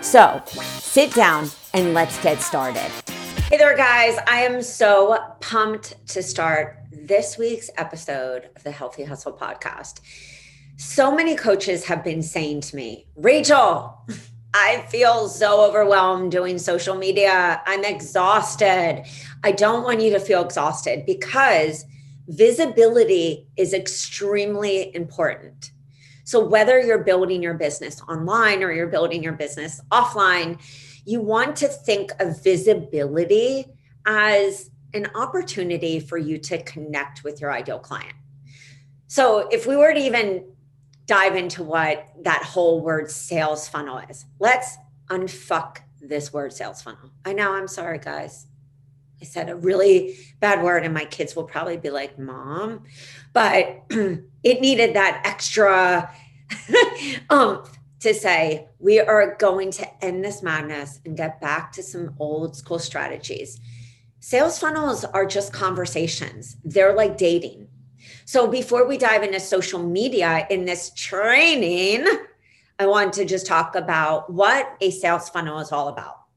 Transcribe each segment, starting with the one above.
So sit down and let's get started. Hey there, guys. I am so pumped to start this week's episode of the Healthy Hustle podcast. So many coaches have been saying to me, Rachel, I feel so overwhelmed doing social media. I'm exhausted. I don't want you to feel exhausted because visibility is extremely important. So, whether you're building your business online or you're building your business offline, you want to think of visibility as an opportunity for you to connect with your ideal client. So, if we were to even dive into what that whole word sales funnel is, let's unfuck this word sales funnel. I know, I'm sorry, guys. I said a really bad word, and my kids will probably be like, Mom, but it needed that extra um, to say, we are going to end this madness and get back to some old school strategies. Sales funnels are just conversations, they're like dating. So before we dive into social media in this training, I want to just talk about what a sales funnel is all about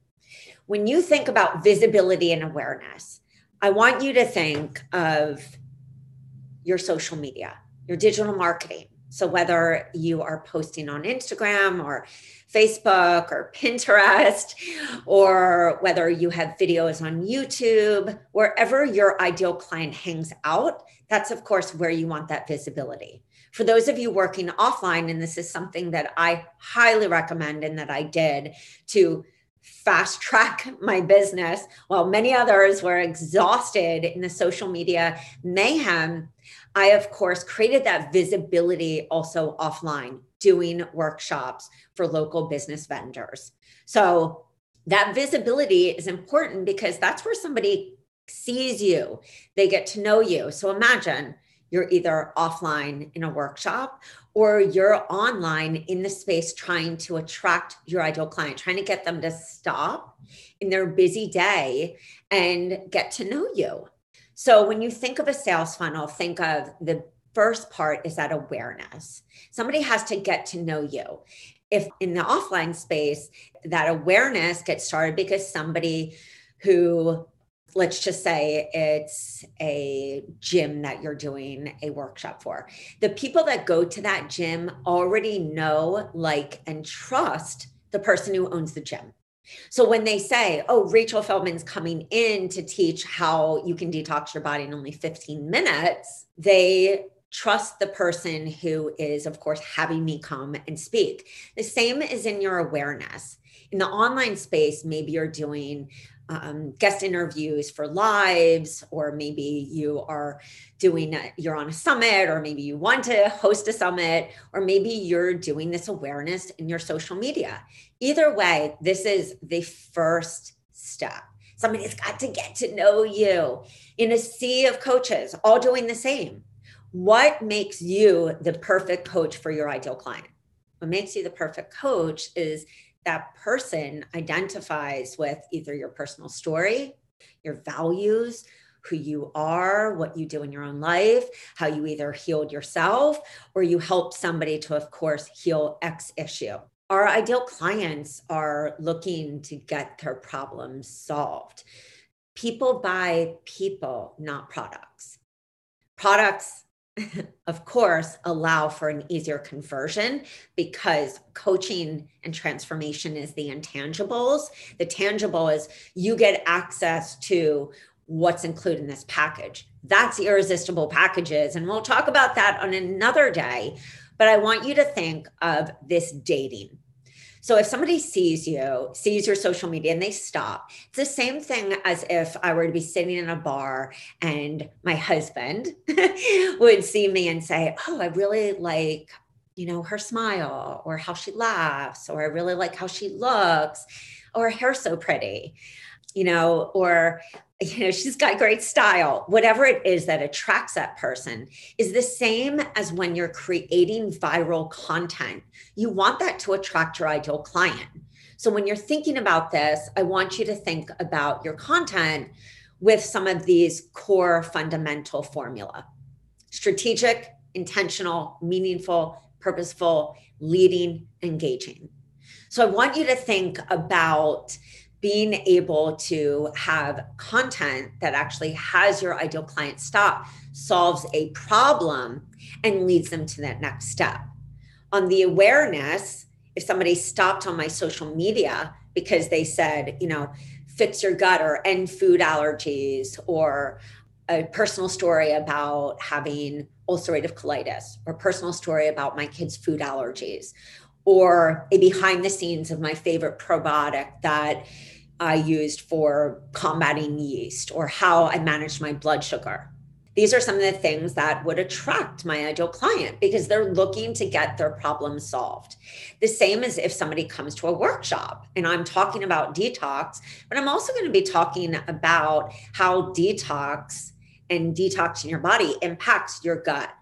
when you think about visibility and awareness, I want you to think of your social media, your digital marketing. So, whether you are posting on Instagram or Facebook or Pinterest, or whether you have videos on YouTube, wherever your ideal client hangs out, that's of course where you want that visibility. For those of you working offline, and this is something that I highly recommend and that I did to fast track my business while many others were exhausted in the social media mayhem i of course created that visibility also offline doing workshops for local business vendors. So that visibility is important because that's where somebody sees you. They get to know you. So imagine you're either offline in a workshop or you're online in the space trying to attract your ideal client, trying to get them to stop in their busy day and get to know you. So when you think of a sales funnel, think of the first part is that awareness. Somebody has to get to know you. If in the offline space, that awareness gets started because somebody who let's just say it's a gym that you're doing a workshop for. The people that go to that gym already know, like, and trust the person who owns the gym. So when they say, oh, Rachel Feldman's coming in to teach how you can detox your body in only 15 minutes, they trust the person who is, of course, having me come and speak. The same is in your awareness. In the online space, maybe you're doing um, guest interviews for lives, or maybe you are doing, a, you're on a summit, or maybe you want to host a summit, or maybe you're doing this awareness in your social media. Either way, this is the first step. Somebody's got to get to know you in a sea of coaches, all doing the same. What makes you the perfect coach for your ideal client? What makes you the perfect coach is that person identifies with either your personal story, your values, who you are, what you do in your own life, how you either healed yourself or you help somebody to, of course, heal X issue. Our ideal clients are looking to get their problems solved. People buy people, not products. Products of course, allow for an easier conversion because coaching and transformation is the intangibles. The tangible is you get access to what's included in this package. That's irresistible packages. And we'll talk about that on another day. But I want you to think of this dating so if somebody sees you, sees your social media and they stop, it's the same thing as if I were to be sitting in a bar and my husband would see me and say, Oh, I really like, you know, her smile or how she laughs, or I really like how she looks, or her hair so pretty, you know, or you know she's got great style. Whatever it is that attracts that person is the same as when you're creating viral content. You want that to attract your ideal client. So when you're thinking about this i want you to think about your content with some of these core fundamental formula. Strategic intentional meaningful purposeful leading engaging. So i want you to think about being able to have content that actually has your ideal client stop solves a problem and leads them to that next step. On the awareness, if somebody stopped on my social media because they said, you know, fix your gut or end food allergies or a personal story about having ulcerative colitis or personal story about my kids' food allergies or a behind the scenes of my favorite probiotic that I used for combating yeast or how I managed my blood sugar. These are some of the things that would attract my ideal client because they're looking to get their problem solved. The same as if somebody comes to a workshop and I'm talking about detox, but I'm also going to be talking about how detox and detoxing your body impacts your gut,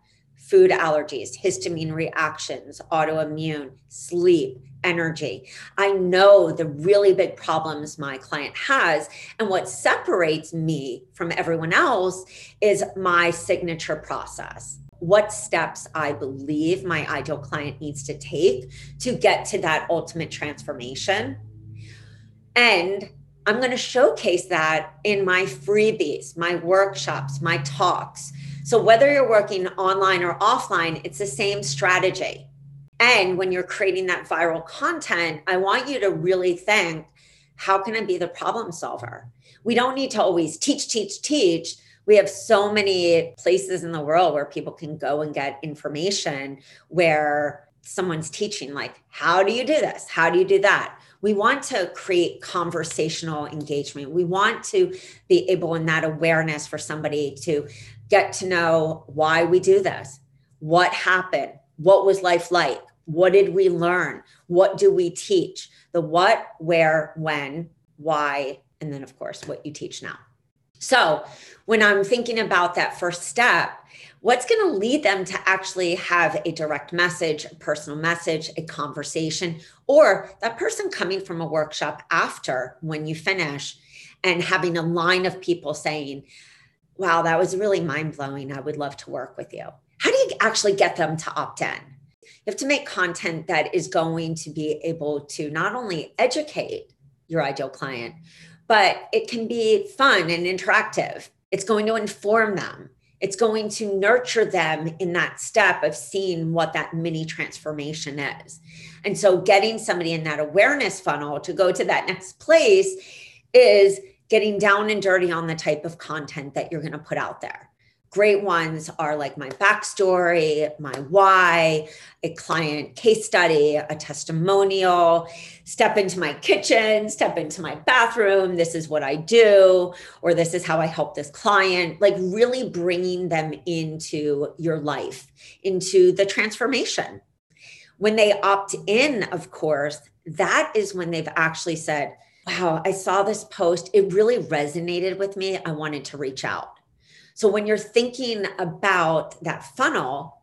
food allergies, histamine reactions, autoimmune, sleep, energy. I know the really big problems my client has. And what separates me from everyone else is my signature process. What steps I believe my ideal client needs to take to get to that ultimate transformation. And I'm going to showcase that in my freebies, my workshops, my talks so whether you're working online or offline, it's the same strategy. And when you're creating that viral content, I want you to really think how can I be the problem solver? We don't need to always teach, teach, teach. We have so many places in the world where people can go and get information where someone's teaching, like, how do you do this? How do you do that? We want to create conversational engagement. We want to be able in that awareness for somebody to get to know why we do this, what happened, what was life like, what did we learn, what do we teach, the what, where, when, why, and then, of course, what you teach now. So, when I'm thinking about that first step, what's going to lead them to actually have a direct message, a personal message, a conversation, or that person coming from a workshop after when you finish and having a line of people saying, wow, that was really mind blowing. I would love to work with you. How do you actually get them to opt in? You have to make content that is going to be able to not only educate your ideal client, but it can be fun and interactive. It's going to inform them. It's going to nurture them in that step of seeing what that mini transformation is. And so, getting somebody in that awareness funnel to go to that next place is getting down and dirty on the type of content that you're going to put out there. Great ones are like my backstory, my why, a client case study, a testimonial, step into my kitchen, step into my bathroom. This is what I do, or this is how I help this client. Like really bringing them into your life, into the transformation. When they opt in, of course, that is when they've actually said, wow, I saw this post. It really resonated with me. I wanted to reach out. So when you're thinking about that funnel,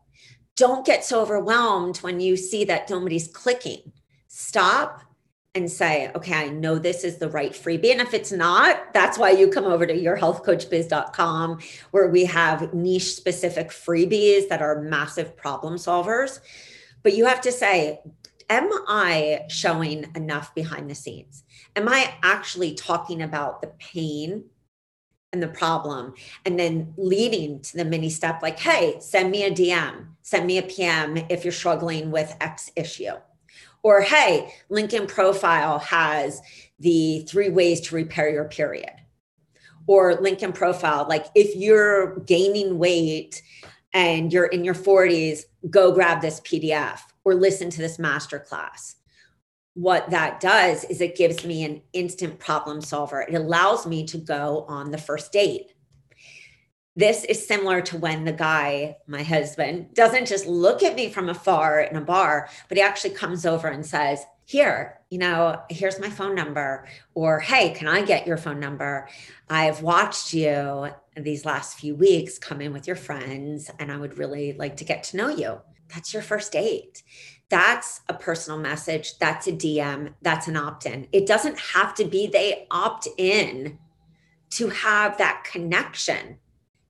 don't get so overwhelmed when you see that nobody's clicking. Stop and say, okay, I know this is the right freebie. And if it's not, that's why you come over to yourhealthcoachbiz.com where we have niche specific freebies that are massive problem solvers. But you have to say, am I showing enough behind the scenes? Am I actually talking about the pain and the problem and then leading to the mini step like hey send me a dm send me a pm if you're struggling with x issue. Or hey link in profile has the three ways to repair your period. Or link in profile like if you're gaining weight and you're in your 40s go grab this pdf or listen to this masterclass what that does is it gives me an instant problem solver. It allows me to go on the first date. This is similar to when the guy, my husband, doesn't just look at me from afar in a bar, but he actually comes over and says, Here, you know, here's my phone number. Or, Hey, can I get your phone number? I've watched you these last few weeks come in with your friends, and I would really like to get to know you. That's your first date that's a personal message. That's a DM. That's an opt in. It doesn't have to be they opt in to have that connection.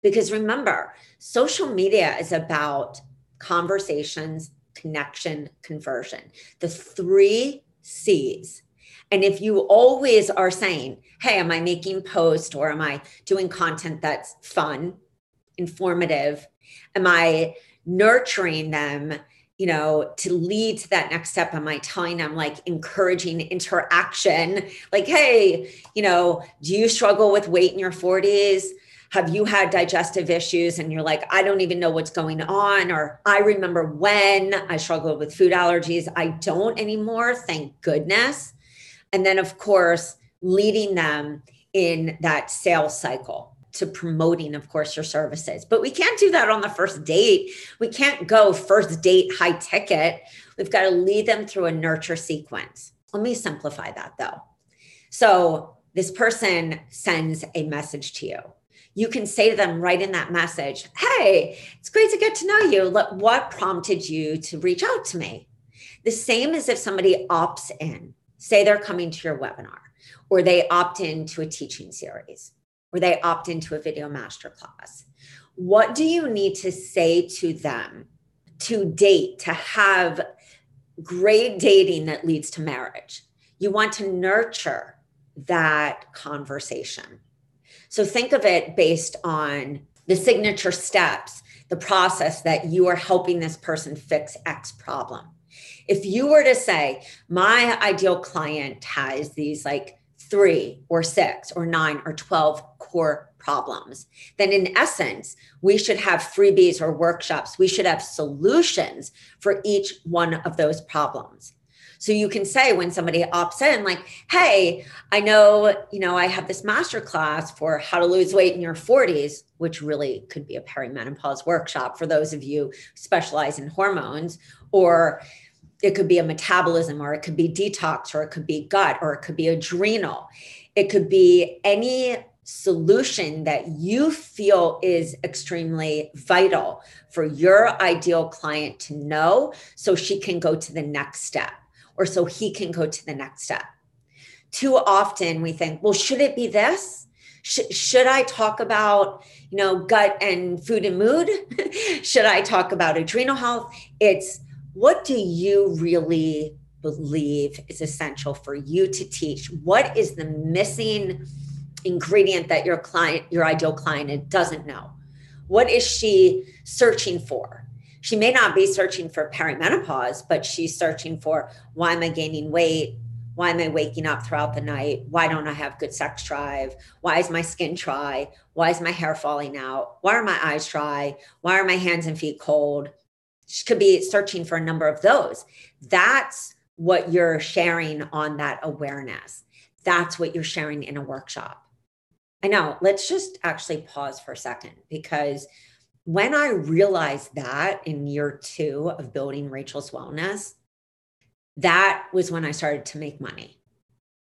Because remember, social media is about conversations, connection, conversion, the three C's. And if you always are saying, hey, am I making post or am I doing content that's fun, informative? Am I nurturing them? You know, to lead to that next step, am I telling them like encouraging interaction? Like, hey, you know, do you struggle with weight in your 40s? Have you had digestive issues and you're like, I don't even know what's going on? Or I remember when I struggled with food allergies. I don't anymore, thank goodness. And then, of course, leading them in that sales cycle to promoting, of course, your services. But we can't do that on the first date. We can't go first date high ticket. We've got to lead them through a nurture sequence. Let me simplify that though. So this person sends a message to you. You can say to them right in that message, Hey, it's great to get to know you. What prompted you to reach out to me? The same as if somebody opts in, say they're coming to your webinar or they opt in to a teaching series or they opt into a video masterclass. What do you need to say to them to date, to have great dating that leads to marriage? You want to nurture that conversation. So think of it based on the signature steps, the process that you are helping this person fix X problem. If you were to say, my ideal client has these like three or six or nine or 12 core problems, then in essence, we should have freebies or workshops. We should have solutions for each one of those problems. So you can say when somebody opts in, like, hey, I know, you know, I have this master class for how to lose weight in your 40s, which really could be a perimenopause workshop for those of you specialize in hormones, or it could be a metabolism, or it could be detox, or it could be gut, or it could be adrenal. It could be any solution that you feel is extremely vital for your ideal client to know so she can go to the next step or so he can go to the next step. Too often we think, well, should it be this? Sh- should I talk about, you know, gut and food and mood? should I talk about adrenal health? It's what do you really believe is essential for you to teach? What is the missing ingredient that your client, your ideal client, doesn't know? What is she searching for? She may not be searching for perimenopause, but she's searching for why am I gaining weight? Why am I waking up throughout the night? Why don't I have good sex drive? Why is my skin dry? Why is my hair falling out? Why are my eyes dry? Why are my hands and feet cold? She could be searching for a number of those. That's what you're sharing on that awareness. That's what you're sharing in a workshop. I know. Let's just actually pause for a second because when I realized that in year two of building Rachel's Wellness, that was when I started to make money.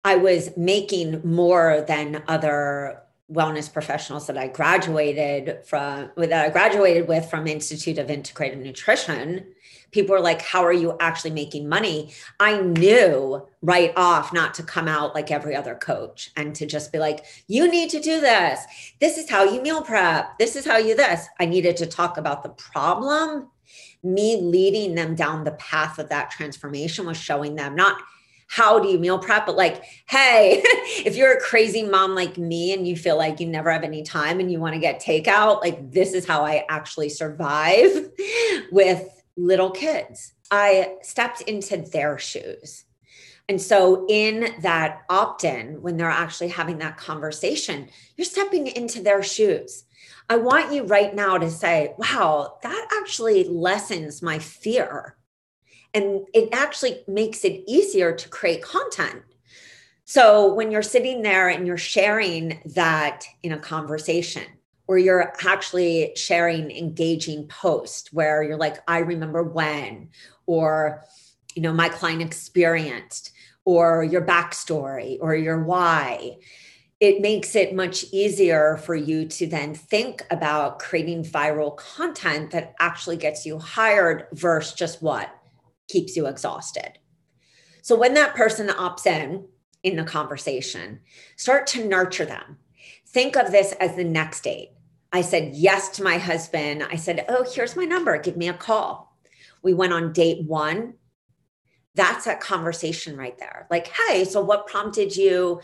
I was making more than other wellness professionals that I graduated from that I graduated with from Institute of Integrative Nutrition people were like, How are you actually making money? I knew right off not to come out like every other coach and to just be like, You need to do this. This is how you meal prep. This is how you this. I needed to talk about the problem. Me leading them down the path of that transformation was showing them not how do you meal prep, but like, hey, if you're a crazy mom like me and you feel like you never have any time and you want to get takeout, like this is how I actually survive with little kids. I stepped into their shoes. And so, in that opt in, when they're actually having that conversation, you're stepping into their shoes. I want you right now to say, wow, that actually lessens my fear. And it actually makes it easier to create content. So, when you're sitting there and you're sharing that in a conversation, or you're actually sharing engaging posts where you're like, I remember when, or you know, my client experienced, or your backstory or your why, it makes it much easier for you to then think about creating viral content that actually gets you hired versus just what keeps you exhausted. So when that person opts in in the conversation, start to nurture them. Think of this as the next date. I said yes to my husband. I said, Oh, here's my number. Give me a call. We went on date one that's that conversation right there. Like, hey, so what prompted you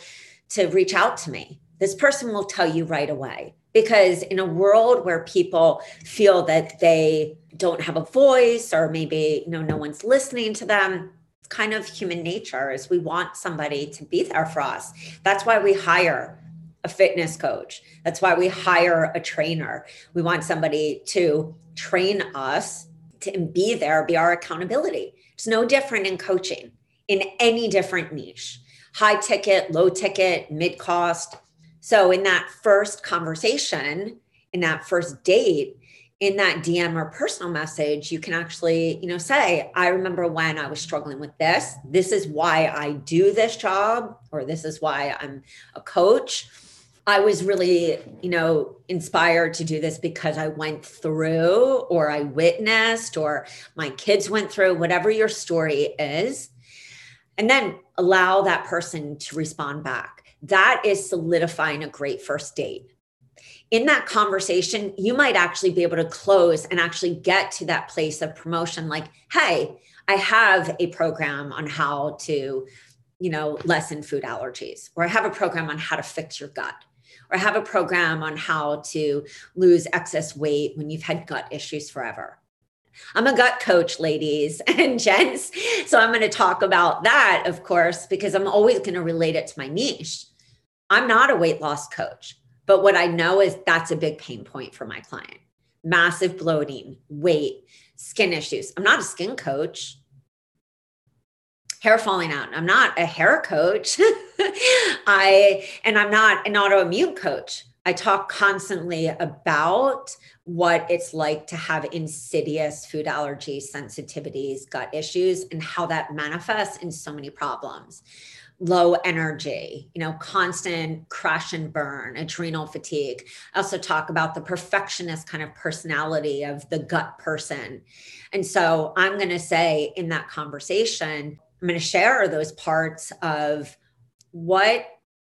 to reach out to me? This person will tell you right away. Because in a world where people feel that they don't have a voice or maybe you know no one's listening to them, it's kind of human nature is we want somebody to be there for us. That's why we hire a fitness coach. That's why we hire a trainer. We want somebody to train us to be there, be our accountability. It's no different in coaching in any different niche high ticket, low ticket, mid cost. So, in that first conversation, in that first date, in that DM or personal message, you can actually, you know, say, I remember when I was struggling with this. This is why I do this job, or this is why I'm a coach I was really, you know, inspired to do this because I went through or I witnessed or my kids went through, whatever your story is. And then allow that person to respond back. That is solidifying a great first date. In that conversation, you might actually be able to close and actually get to that place of promotion like, hey, I have a program on how to, you know, lessen food allergies, or I have a program on how to fix your gut or have a program on how to lose excess weight when you've had gut issues forever. I'm a gut coach, ladies and gents. So I'm going to talk about that, of course, because I'm always going to relate it to my niche. I'm not a weight loss coach, but what I know is that's a big pain point for my client massive bloating, weight, skin issues. I'm not a skin coach hair falling out. I'm not a hair coach. I and I'm not an autoimmune coach. I talk constantly about what it's like to have insidious food allergies, sensitivities, gut issues, and how that manifests in so many problems. Low energy, you know, constant crash and burn, adrenal fatigue. I also talk about the perfectionist kind of personality of the gut person. And so I'm going to say in that conversation, I'm going to share those parts of what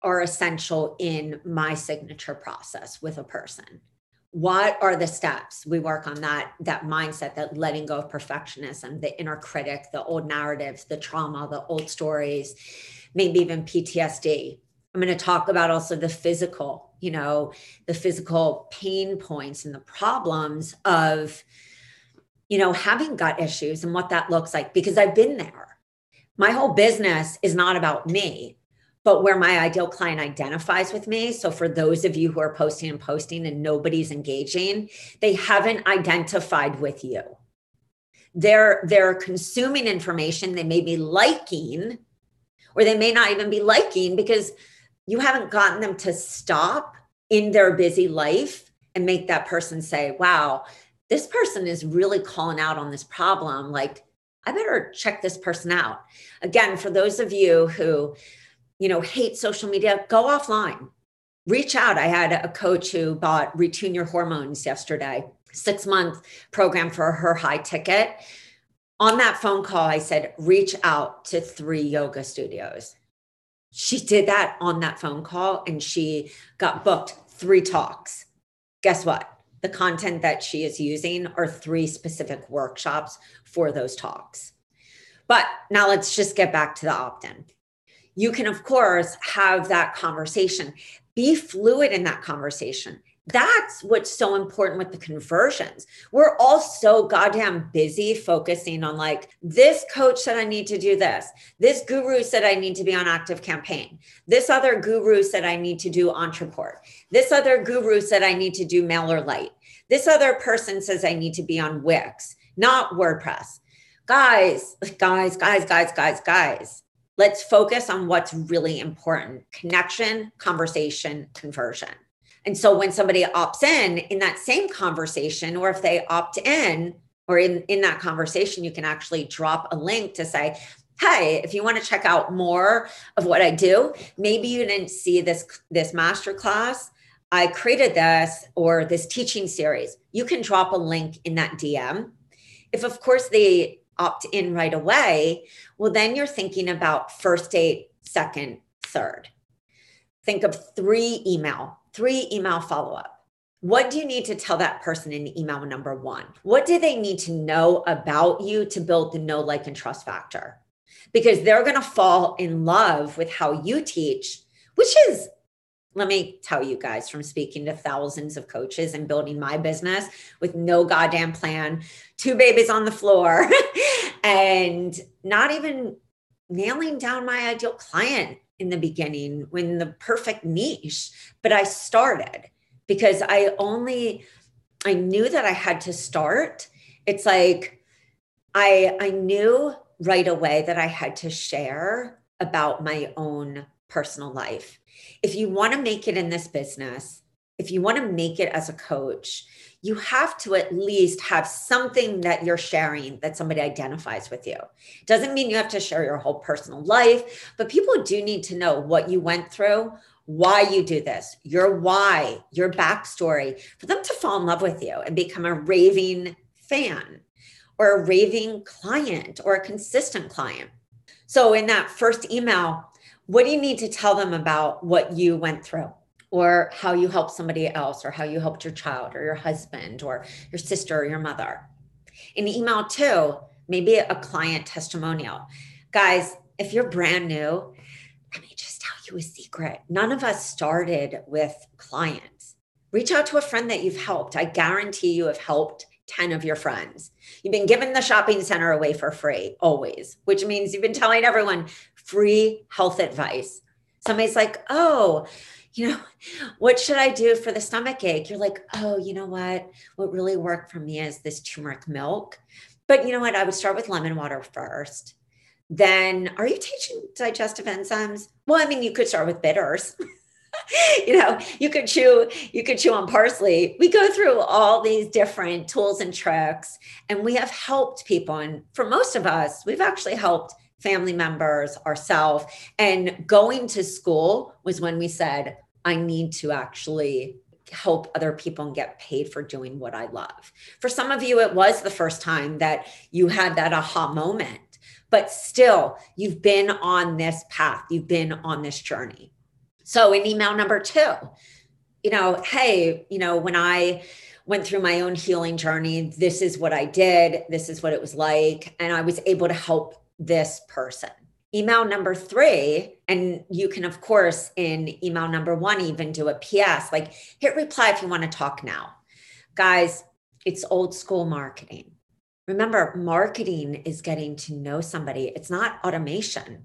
are essential in my signature process with a person. What are the steps? We work on that that mindset that letting go of perfectionism the inner critic the old narratives the trauma the old stories maybe even ptsd i'm going to talk about also the physical you know the physical pain points and the problems of you know having gut issues and what that looks like because i've been there my whole business is not about me but where my ideal client identifies with me. So, for those of you who are posting and posting and nobody's engaging, they haven't identified with you. They're they're consuming information they may be liking, or they may not even be liking because you haven't gotten them to stop in their busy life and make that person say, "Wow, this person is really calling out on this problem." Like I better check this person out. Again, for those of you who, you know, hate social media, go offline. Reach out. I had a coach who bought Retune Your Hormones yesterday, six month program for her high ticket. On that phone call, I said, reach out to three yoga studios. She did that on that phone call and she got booked three talks. Guess what? The content that she is using are three specific workshops for those talks. But now let's just get back to the opt in. You can, of course, have that conversation, be fluid in that conversation. That's what's so important with the conversions. We're all so goddamn busy focusing on like, this coach said I need to do this. This guru said I need to be on active campaign. This other guru said I need to do Ontraport. This other guru said I need to do MailerLite. This other person says I need to be on Wix, not WordPress. Guys, guys, guys, guys, guys, guys, let's focus on what's really important connection, conversation, conversion. And so when somebody opts in in that same conversation, or if they opt in, or in, in that conversation, you can actually drop a link to say, hey if you want to check out more of what i do maybe you didn't see this this master class i created this or this teaching series. You can drop a link in that dm if of course they opt in right away well then you're thinking about first date second third. Think of three email three email follow up. What do you need to tell that person in email number one? What do they need to know about you to build the know, like, and trust factor? Because they're going to fall in love with how you teach, which is, let me tell you guys from speaking to thousands of coaches and building my business with no goddamn plan, two babies on the floor, and not even nailing down my ideal client in the beginning when the perfect niche, but I started because I only I knew that I had to start. It's like I I knew right away that I had to share about my own personal life. If you want to make it in this business, if you want to make it as a coach, you have to at least have something that you're sharing that somebody identifies with you. Doesn't mean you have to share your whole personal life, but people do need to know what you went through, why you do this, your why, your backstory, for them to fall in love with you and become a raving fan or a raving client or a consistent client. So, in that first email, what do you need to tell them about what you went through? Or how you helped somebody else or how you helped your child or your husband or your sister or your mother. In email too, maybe a client testimonial. Guys, if you're brand new, let me just tell you a secret. None of us started with clients. Reach out to a friend that you've helped. I guarantee you have helped 10 of your friends. You've been giving the shopping center away for free, always, which means you've been telling everyone free health advice. Somebody's like, oh, you know, what should I do for the stomach ache? You're like, oh, you know what? What really worked for me is this turmeric milk. But you know what? I would start with lemon water first. Then, are you teaching digestive enzymes? Well, I mean, you could start with bitters. you know, you could chew, you could chew on parsley. We go through all these different tools and tricks, and we have helped people. And for most of us, we've actually helped family members, ourselves. And going to school was when we said, I need to actually help other people and get paid for doing what I love. For some of you, it was the first time that you had that aha moment, but still, you've been on this path, you've been on this journey. So, in email number two, you know, hey, you know, when I went through my own healing journey, this is what I did, this is what it was like, and I was able to help this person. Email number three, and you can, of course, in email number one, even do a PS like hit reply if you want to talk now. Guys, it's old school marketing. Remember, marketing is getting to know somebody, it's not automation.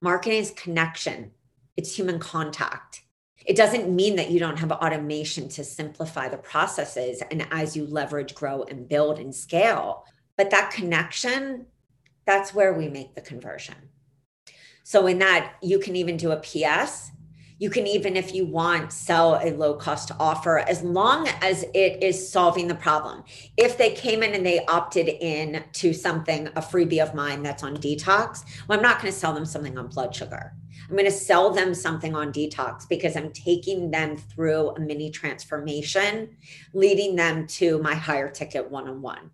Marketing is connection, it's human contact. It doesn't mean that you don't have automation to simplify the processes and as you leverage, grow, and build and scale. But that connection that's where we make the conversion. So, in that, you can even do a PS. You can even, if you want, sell a low cost offer as long as it is solving the problem. If they came in and they opted in to something, a freebie of mine that's on detox, well, I'm not going to sell them something on blood sugar. I'm going to sell them something on detox because I'm taking them through a mini transformation, leading them to my higher ticket one on one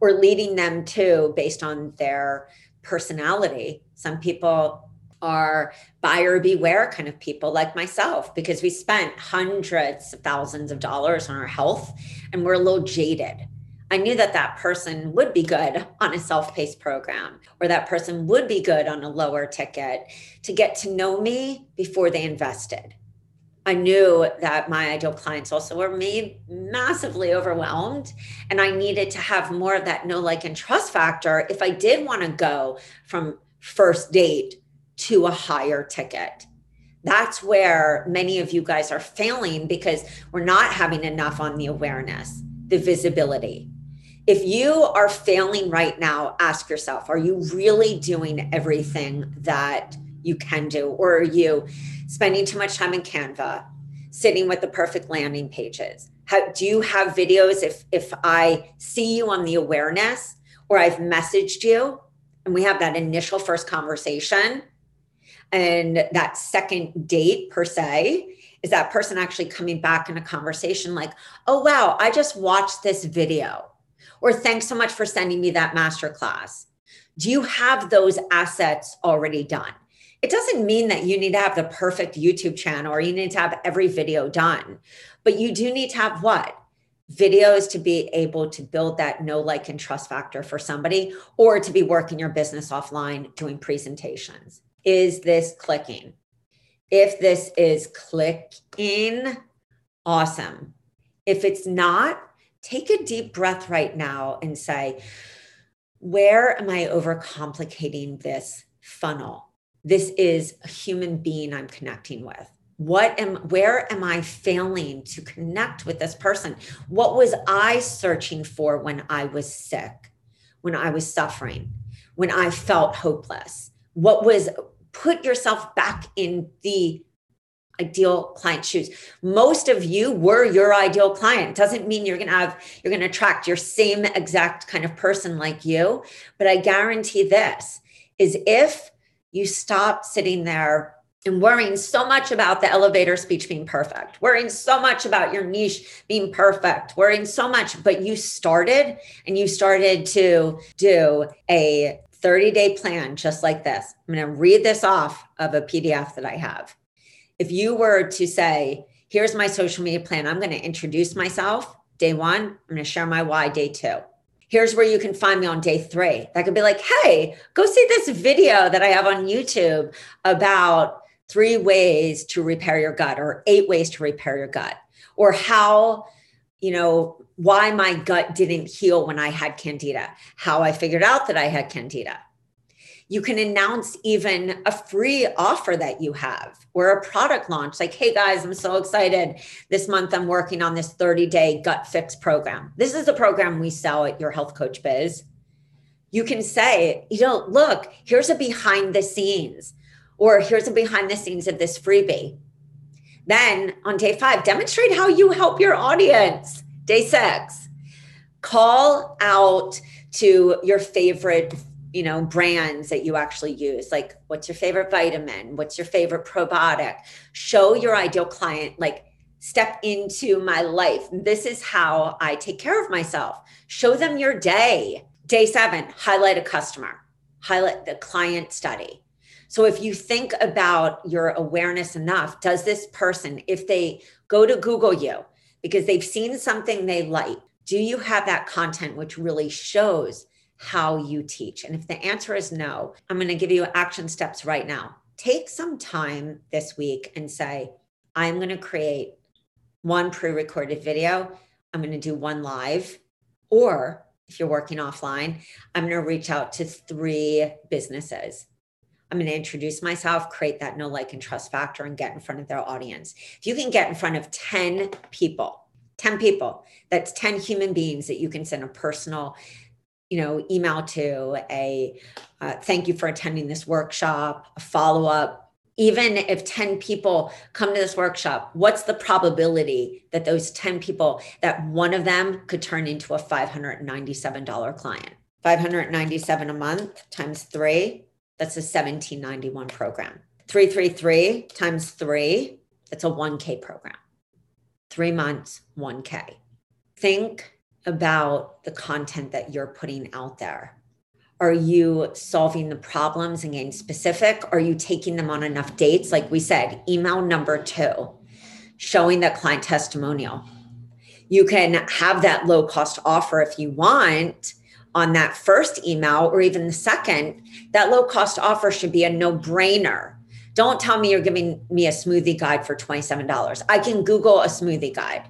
or leading them to based on their personality. Some people are buyer beware kind of people like myself because we spent hundreds of thousands of dollars on our health and we're a little jaded. I knew that that person would be good on a self paced program or that person would be good on a lower ticket to get to know me before they invested. I knew that my ideal clients also were made massively overwhelmed, and I needed to have more of that know, like, and trust factor if I did want to go from first date to a higher ticket. That's where many of you guys are failing because we're not having enough on the awareness, the visibility. If you are failing right now, ask yourself are you really doing everything that you can do? Or are you spending too much time in Canva, sitting with the perfect landing pages? How, do you have videos if if I see you on the awareness or I've messaged you and we have that initial first conversation and that second date per se is that person actually coming back in a conversation like, "Oh wow, I just watched this video." Or thanks so much for sending me that master class. Do you have those assets already done? It doesn't mean that you need to have the perfect YouTube channel or you need to have every video done, but you do need to have what? Videos to be able to build that know, like, and trust factor for somebody or to be working your business offline doing presentations. Is this clicking? If this is clicking, awesome. If it's not, take a deep breath right now and say, where am I overcomplicating this funnel? This is a human being I'm connecting with. What am where am I failing to connect with this person? What was I searching for when I was sick, when I was suffering, when I felt hopeless? What was put yourself back in the ideal client shoes. Most of you were your ideal client. Doesn't mean you're going to have you're going to attract your same exact kind of person like you, but I guarantee this is if you stop sitting there and worrying so much about the elevator speech being perfect, worrying so much about your niche being perfect, worrying so much, but you started and you started to do a 30 day plan just like this. I'm going to read this off of a PDF that I have. If you were to say, here's my social media plan, I'm going to introduce myself day one, I'm going to share my why day two here's where you can find me on day three. That could be like, hey, go see this video that I have on YouTube about three ways to repair your gut or eight ways to repair your gut or how, you know, why my gut didn't heal when I had candida, how I figured out that I had candida. You can announce even a free offer that you have or a product launch like, hey guys, I'm so excited. This month I'm working on this 30 day gut fix program. This is a program we sell at your health coach biz. You can say, you know, look, here's a behind the scenes, or here's a behind the scenes of this freebie. Then on day five, demonstrate how you help your audience. Day six, call out to your favorite you know brands that you actually use like what's your favorite vitamin? What's your favorite probiotic? Show your ideal client like step into my life. This is how i take care of myself. Show them your day. Day 7 highlight a customer. Highlight the client study. So if you think about your awareness enough does this person if they go to google you because they've seen something they like do you have that content which really shows how you teach? And if the answer is no, I'm going to give you action steps right now. Take some time this week and say, I'm going to create one pre recorded video. I'm going to do one live. Or if you're working offline, I'm going to reach out to three businesses. I'm going to introduce myself, create that know, like, and trust factor, and get in front of their audience. If you can get in front of 10 people, 10 people, that's 10 human beings that you can send a personal you know, email to a uh, thank you for attending this workshop, a follow up. Even if 10 people come to this workshop, what's the probability that those 10 people, that one of them could turn into a $597 client? 597 a month times three, that's a 1791 program. 333 times three, that's a 1K program. Three months, 1K. Think about the content that you're putting out there? Are you solving the problems and getting specific? Are you taking them on enough dates? Like we said, email number two, showing that client testimonial. You can have that low cost offer if you want on that first email or even the second. That low cost offer should be a no brainer. Don't tell me you're giving me a smoothie guide for $27. I can Google a smoothie guide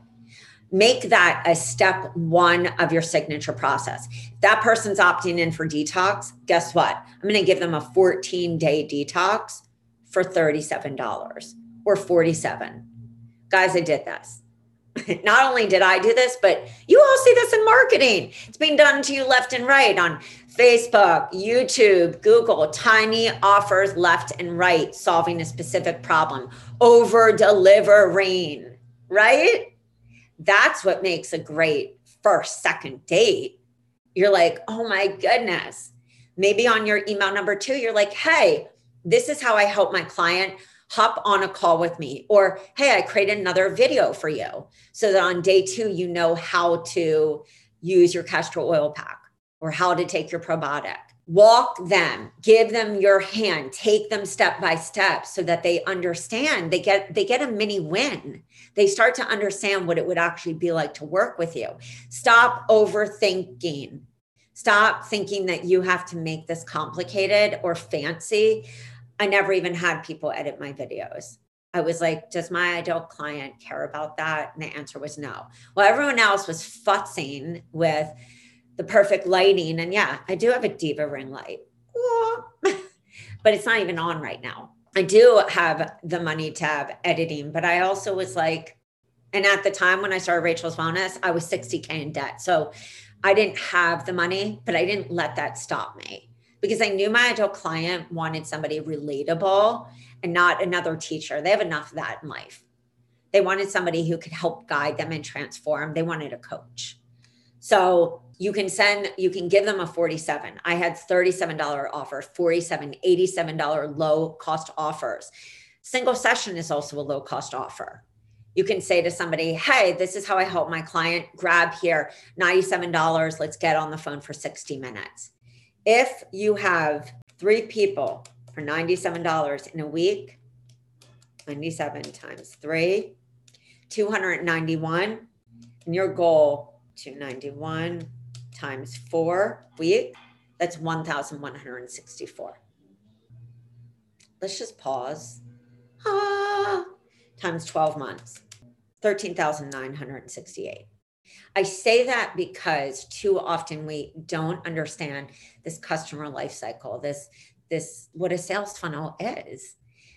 make that a step one of your signature process. If that person's opting in for detox, guess what? I'm going to give them a 14 day detox for $37 or 47. Guys, I did this. Not only did I do this, but you all see this in marketing. It's being done to you left and right on Facebook, YouTube, Google, tiny offers left and right, solving a specific problem, over delivering, right? That's what makes a great first, second date. You're like, oh my goodness. Maybe on your email number two, you're like, hey, this is how I help my client hop on a call with me. Or, hey, I created another video for you so that on day two, you know how to use your castor oil pack or how to take your probiotic walk them. Give them your hand. Take them step by step so that they understand. They get they get a mini win. They start to understand what it would actually be like to work with you. Stop overthinking. Stop thinking that you have to make this complicated or fancy. I never even had people edit my videos. I was like, does my ideal client care about that? And the answer was no. Well, everyone else was futzing with the perfect lighting. And yeah, I do have a Diva ring light, but it's not even on right now. I do have the money to have editing, but I also was like, and at the time when I started Rachel's Wellness, I was 60K in debt. So I didn't have the money, but I didn't let that stop me because I knew my ideal client wanted somebody relatable and not another teacher. They have enough of that in life. They wanted somebody who could help guide them and transform. They wanted a coach. So you can send, you can give them a 47. I had $37 offer, 47, $87 low cost offers. Single session is also a low cost offer. You can say to somebody, hey, this is how I help my client. Grab here, $97. Let's get on the phone for 60 minutes. If you have three people for $97 in a week, 97 times three, 291, and your goal 291 times four week, that's 1,164. Let's just pause. Ah, times 12 months, 13,968. I say that because too often we don't understand this customer life cycle, this, this, what a sales funnel is.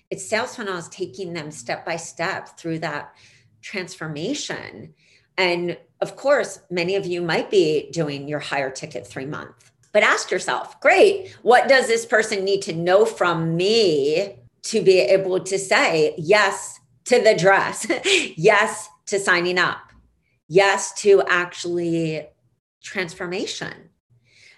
It's sales funnel is taking them step by step through that transformation and of course, many of you might be doing your higher ticket three month, but ask yourself, great, what does this person need to know from me to be able to say yes to the dress, yes to signing up, yes to actually transformation?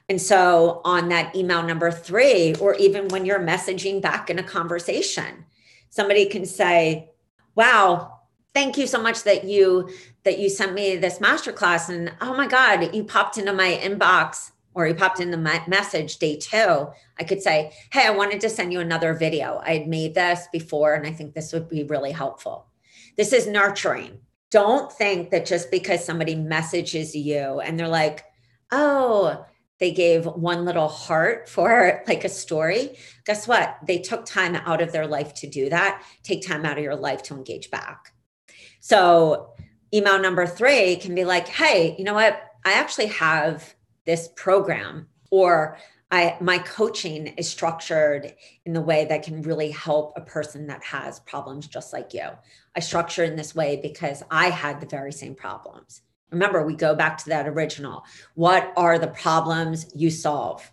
And so, on that email number three, or even when you're messaging back in a conversation, somebody can say, Wow, thank you so much that you that you sent me this masterclass and oh my god you popped into my inbox or you popped in the message day two. I could say hey i wanted to send you another video. I had made this before and i think this would be really helpful. This is nurturing. Don't think that just because somebody messages you and they're like oh they gave one little heart for like a story guess what? They took time out of their life to do that. Take time out of your life to engage back. So, email number three can be like, hey, you know what? I actually have this program, or I, my coaching is structured in the way that can really help a person that has problems just like you. I structure in this way because I had the very same problems. Remember, we go back to that original. What are the problems you solve?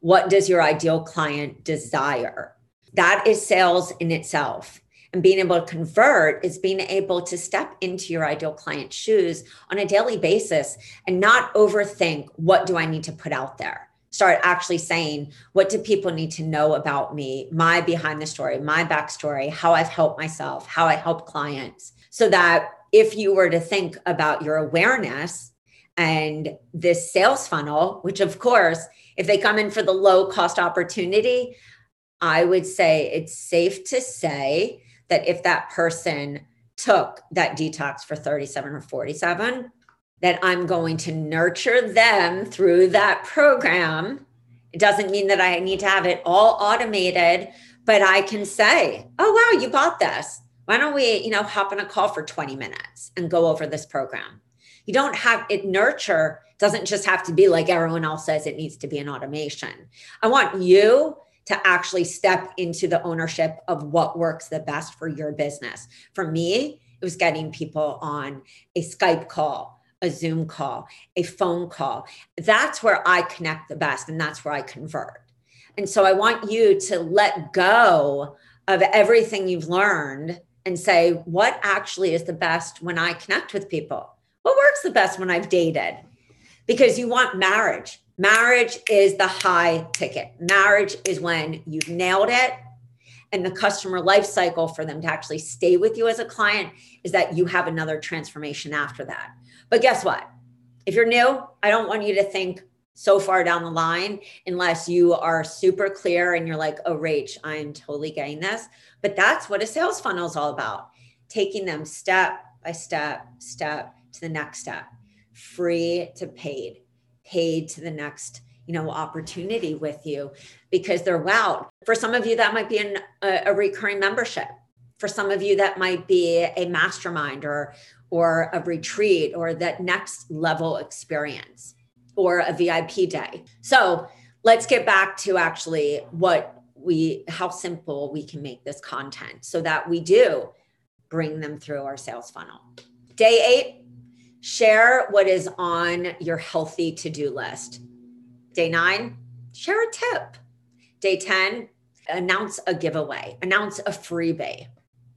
What does your ideal client desire? That is sales in itself and being able to convert is being able to step into your ideal client's shoes on a daily basis and not overthink what do I need to put out there. Start actually saying, what do people need to know about me, my behind the story, my backstory, how I've helped myself, how I help clients, so that if you were to think about your awareness and this sales funnel, which of course, if they come in for the low cost opportunity, I would say it's safe to say that if that person took that detox for 37 or 47, that I'm going to nurture them through that program. It doesn't mean that I need to have it all automated, but I can say, oh, wow, you bought this. Why don't we, you know, hop on a call for 20 minutes and go over this program? You don't have it nurture doesn't just have to be like everyone else says it needs to be an automation. I want you to actually step into the ownership of what works the best for your business. For me, it was getting people on a Skype call, a Zoom call, a phone call. That's where I connect the best and that's where I convert. And so I want you to let go of everything you've learned and say, what actually is the best when I connect with people? What works the best when I've dated? Because you want marriage. Marriage is the high ticket. Marriage is when you've nailed it. And the customer life cycle for them to actually stay with you as a client is that you have another transformation after that. But guess what? If you're new, I don't want you to think so far down the line unless you are super clear and you're like, oh, Rach, I'm totally getting this. But that's what a sales funnel is all about taking them step by step, step to the next step, free to paid, paid to the next you know opportunity with you because they're wow for some of you that might be an, a, a recurring membership for some of you that might be a mastermind or or a retreat or that next level experience or a VIP day. So let's get back to actually what we, how simple we can make this content so that we do bring them through our sales funnel. Day eight, share what is on your healthy to do list. Day nine, share a tip. Day 10, announce a giveaway, announce a freebie.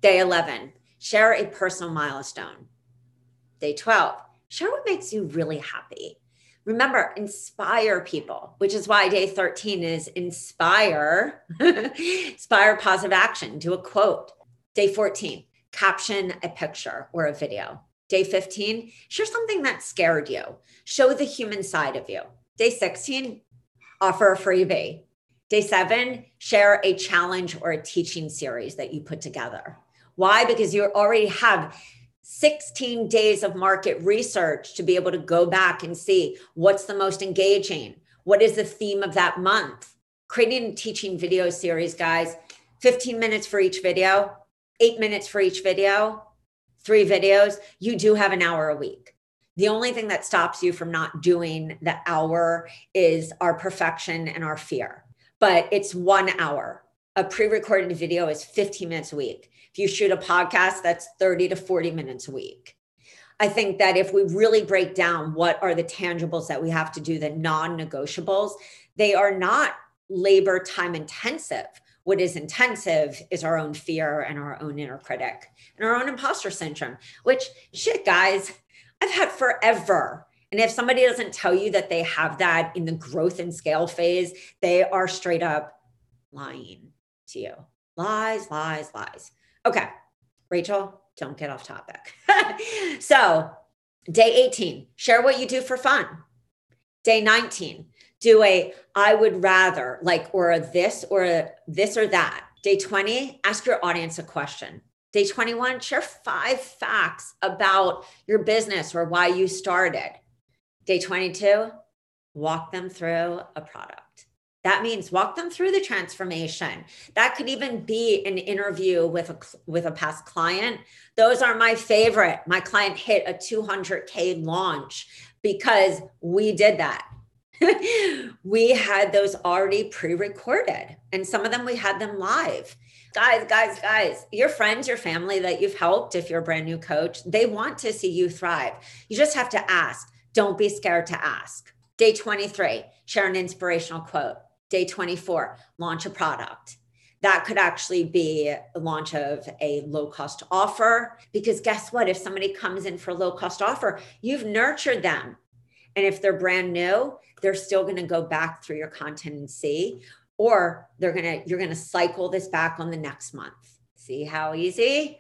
Day 11, share a personal milestone. Day 12, share what makes you really happy. Remember, inspire people, which is why day 13 is inspire, inspire positive action. Do a quote. Day 14, caption a picture or a video. Day 15, share something that scared you. Show the human side of you. Day 16, offer a freebie. Day seven, share a challenge or a teaching series that you put together. Why? Because you already have 16 days of market research to be able to go back and see what's the most engaging, what is the theme of that month. Creating a teaching video series, guys, 15 minutes for each video, eight minutes for each video, three videos. You do have an hour a week. The only thing that stops you from not doing the hour is our perfection and our fear. But it's one hour. A pre recorded video is 15 minutes a week. If you shoot a podcast, that's 30 to 40 minutes a week. I think that if we really break down what are the tangibles that we have to do, the non negotiables, they are not labor time intensive. What is intensive is our own fear and our own inner critic and our own imposter syndrome, which shit, guys, I've had forever. And if somebody doesn't tell you that they have that in the growth and scale phase, they are straight up lying to you. Lies, lies, lies. Okay, Rachel, don't get off topic. so, day 18, share what you do for fun. Day 19, do a I would rather, like, or a this or a this or that. Day 20, ask your audience a question. Day 21, share five facts about your business or why you started. Day 22, walk them through a product. That means walk them through the transformation. That could even be an interview with a with a past client. Those are my favorite. My client hit a 200k launch because we did that. we had those already pre-recorded and some of them we had them live. Guys, guys, guys, your friends, your family that you've helped if you're a brand new coach, they want to see you thrive. You just have to ask. Don't be scared to ask. Day 23, share an inspirational quote day 24, launch a product. That could actually be a launch of a low cost offer. Because guess what? If somebody comes in for a low cost offer, you've nurtured them. And if they're brand new, they're still going to go back through your content and see, or they're going to, you're going to cycle this back on the next month. See how easy?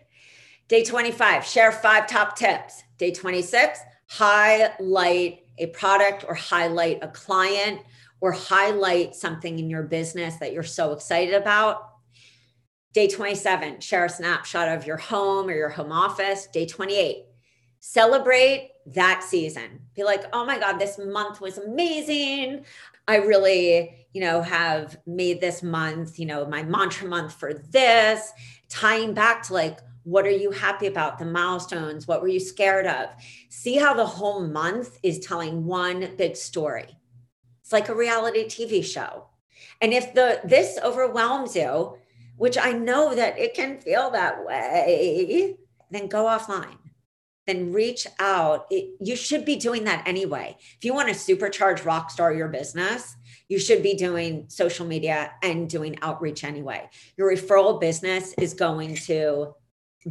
Day 25, share five top tips. Day 26, highlight a product or highlight a client or highlight something in your business that you're so excited about. Day 27, share a snapshot of your home or your home office. Day 28, celebrate that season. Be like, oh my God, this month was amazing. I really, you know, have made this month, you know, my mantra month for this, tying back to like, what are you happy about? The milestones. What were you scared of? See how the whole month is telling one big story. It's like a reality TV show. And if the this overwhelms you, which I know that it can feel that way, then go offline. Then reach out. It, you should be doing that anyway. If you want to supercharge rockstar your business, you should be doing social media and doing outreach anyway. Your referral business is going to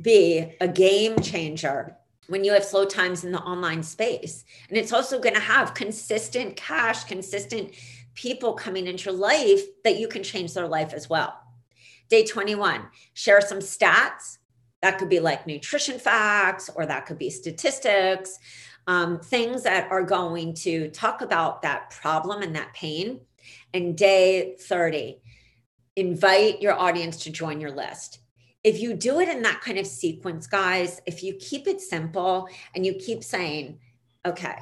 be a game changer when you have slow times in the online space. And it's also going to have consistent cash, consistent people coming into your life that you can change their life as well. Day 21, share some stats. That could be like nutrition facts, or that could be statistics, um, things that are going to talk about that problem and that pain. And day 30, invite your audience to join your list if you do it in that kind of sequence, guys, if you keep it simple and you keep saying, okay,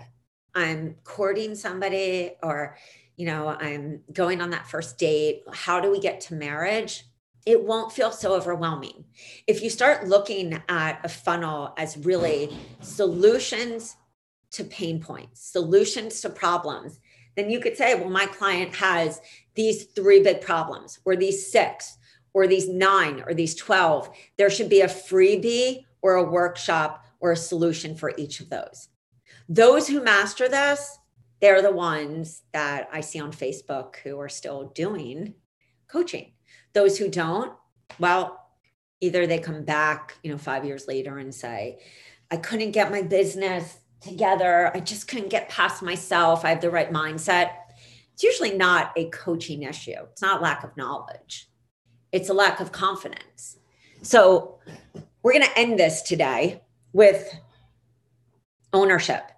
I'm courting somebody or, you know, I'm going on that first date, how do we get to marriage? It won't feel so overwhelming. If you start looking at a funnel as really solutions to pain points, solutions to problems, then you could say, well, my client has these three big problems or these six or these nine or these 12, there should be a freebie or a workshop or a solution for each of those. Those who master this, they're the ones that I see on Facebook who are still doing coaching. Those who don't, well, either they come back, you know, 5 years later and say, I couldn't get my business together. I just couldn't get past myself. I have the right mindset. It's usually not a coaching issue. It's not lack of knowledge it's a lack of confidence. So we're going to end this today with ownership.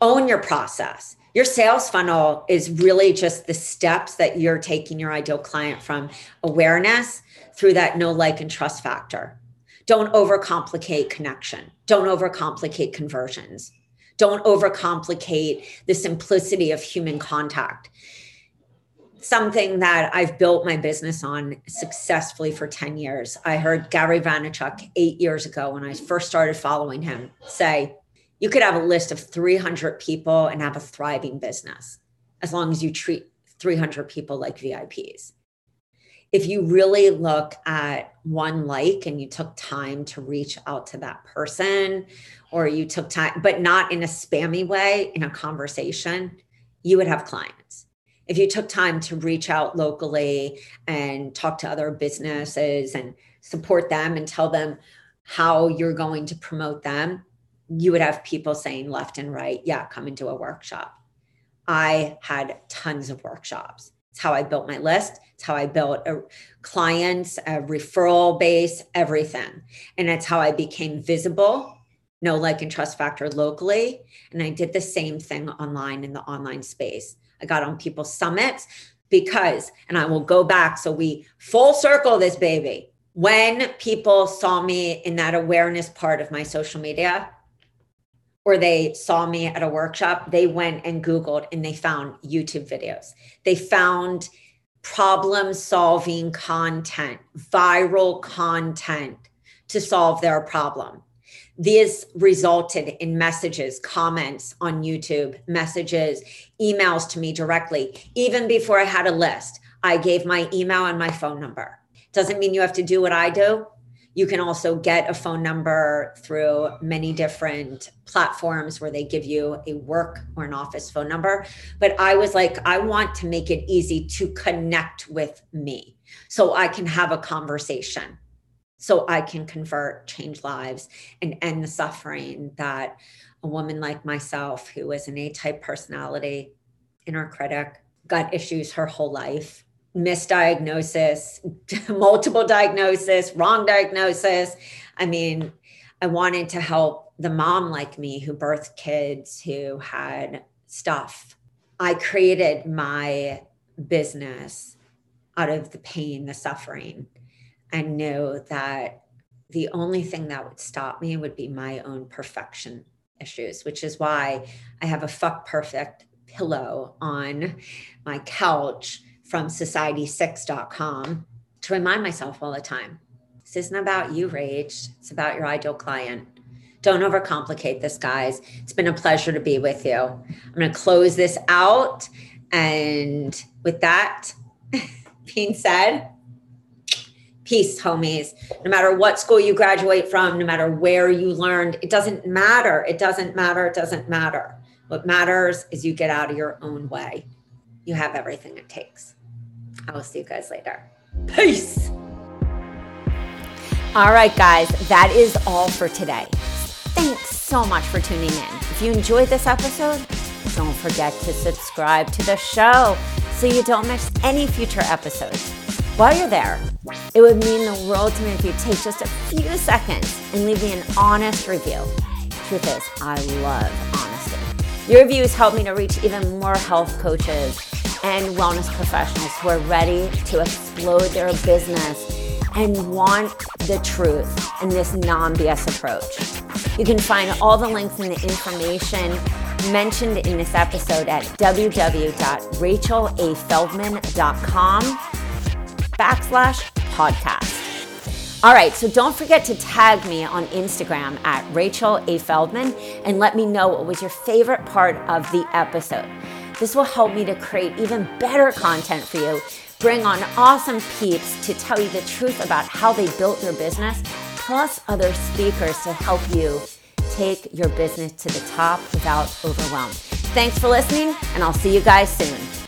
Own your process. Your sales funnel is really just the steps that you're taking your ideal client from awareness through that know, like, and trust factor. Don't overcomplicate connection. Don't overcomplicate conversions. Don't overcomplicate the simplicity of human contact something that I've built my business on successfully for 10 years. I heard Gary Vaynerchuk eight years ago when I first started following him say, you could have a list of 300 people and have a thriving business as long as you treat 300 people like VIPs. If you really look at one like and you took time to reach out to that person, or you took time, but not in a spammy way, in a conversation, you would have clients if you took time to reach out locally and talk to other businesses and support them and tell them how you're going to promote them, you would have people saying left and right, yeah, come into a workshop. I had tons of workshops. It's how I built my list. It's how I built a clients, a referral base, everything. And it's how I became visible, no like, and trust factor locally. And I did the same thing online in the online space. I got on people's summits because, and I will go back. So we full circle this baby. When people saw me in that awareness part of my social media, or they saw me at a workshop, they went and Googled and they found YouTube videos. They found problem solving content, viral content to solve their problem. This resulted in messages, comments on YouTube, messages, emails to me directly. Even before I had a list, I gave my email and my phone number. Doesn't mean you have to do what I do. You can also get a phone number through many different platforms where they give you a work or an office phone number. But I was like, I want to make it easy to connect with me so I can have a conversation so I can convert, change lives, and end the suffering that a woman like myself, who is an A type personality, inner critic, got issues her whole life, misdiagnosis, multiple diagnosis, wrong diagnosis. I mean, I wanted to help the mom like me who birthed kids who had stuff. I created my business out of the pain, the suffering and know that the only thing that would stop me would be my own perfection issues, which is why I have a fuck perfect pillow on my couch from society6.com to remind myself all the time this isn't about you, Rach. It's about your ideal client. Don't overcomplicate this, guys. It's been a pleasure to be with you. I'm going to close this out. And with that being said, peace, homies. No matter what school you graduate from, no matter where you learned, it doesn't matter. It doesn't matter. It doesn't matter. What matters is you get out of your own way. You have everything it takes. I will see you guys later. Peace. All right, guys, that is all for today. Thanks so much for tuning in. If you enjoyed this episode, don't forget to subscribe to the show so you don't miss any future episodes. While you're there, it would mean the world to me if you take just a few seconds and leave me an honest review. Truth is, I love honesty. Your reviews help me to reach even more health coaches and wellness professionals who are ready to explode their business and want the truth in this non BS approach. You can find all the links and the information mentioned in this episode at www.rachelafeldman.com backslash podcast. All right, so don't forget to tag me on Instagram at Rachel A. Feldman and let me know what was your favorite part of the episode. This will help me to create even better content for you, bring on awesome peeps to tell you the truth about how they built their business, plus other speakers to help you take your business to the top without overwhelm. Thanks for listening, and I'll see you guys soon.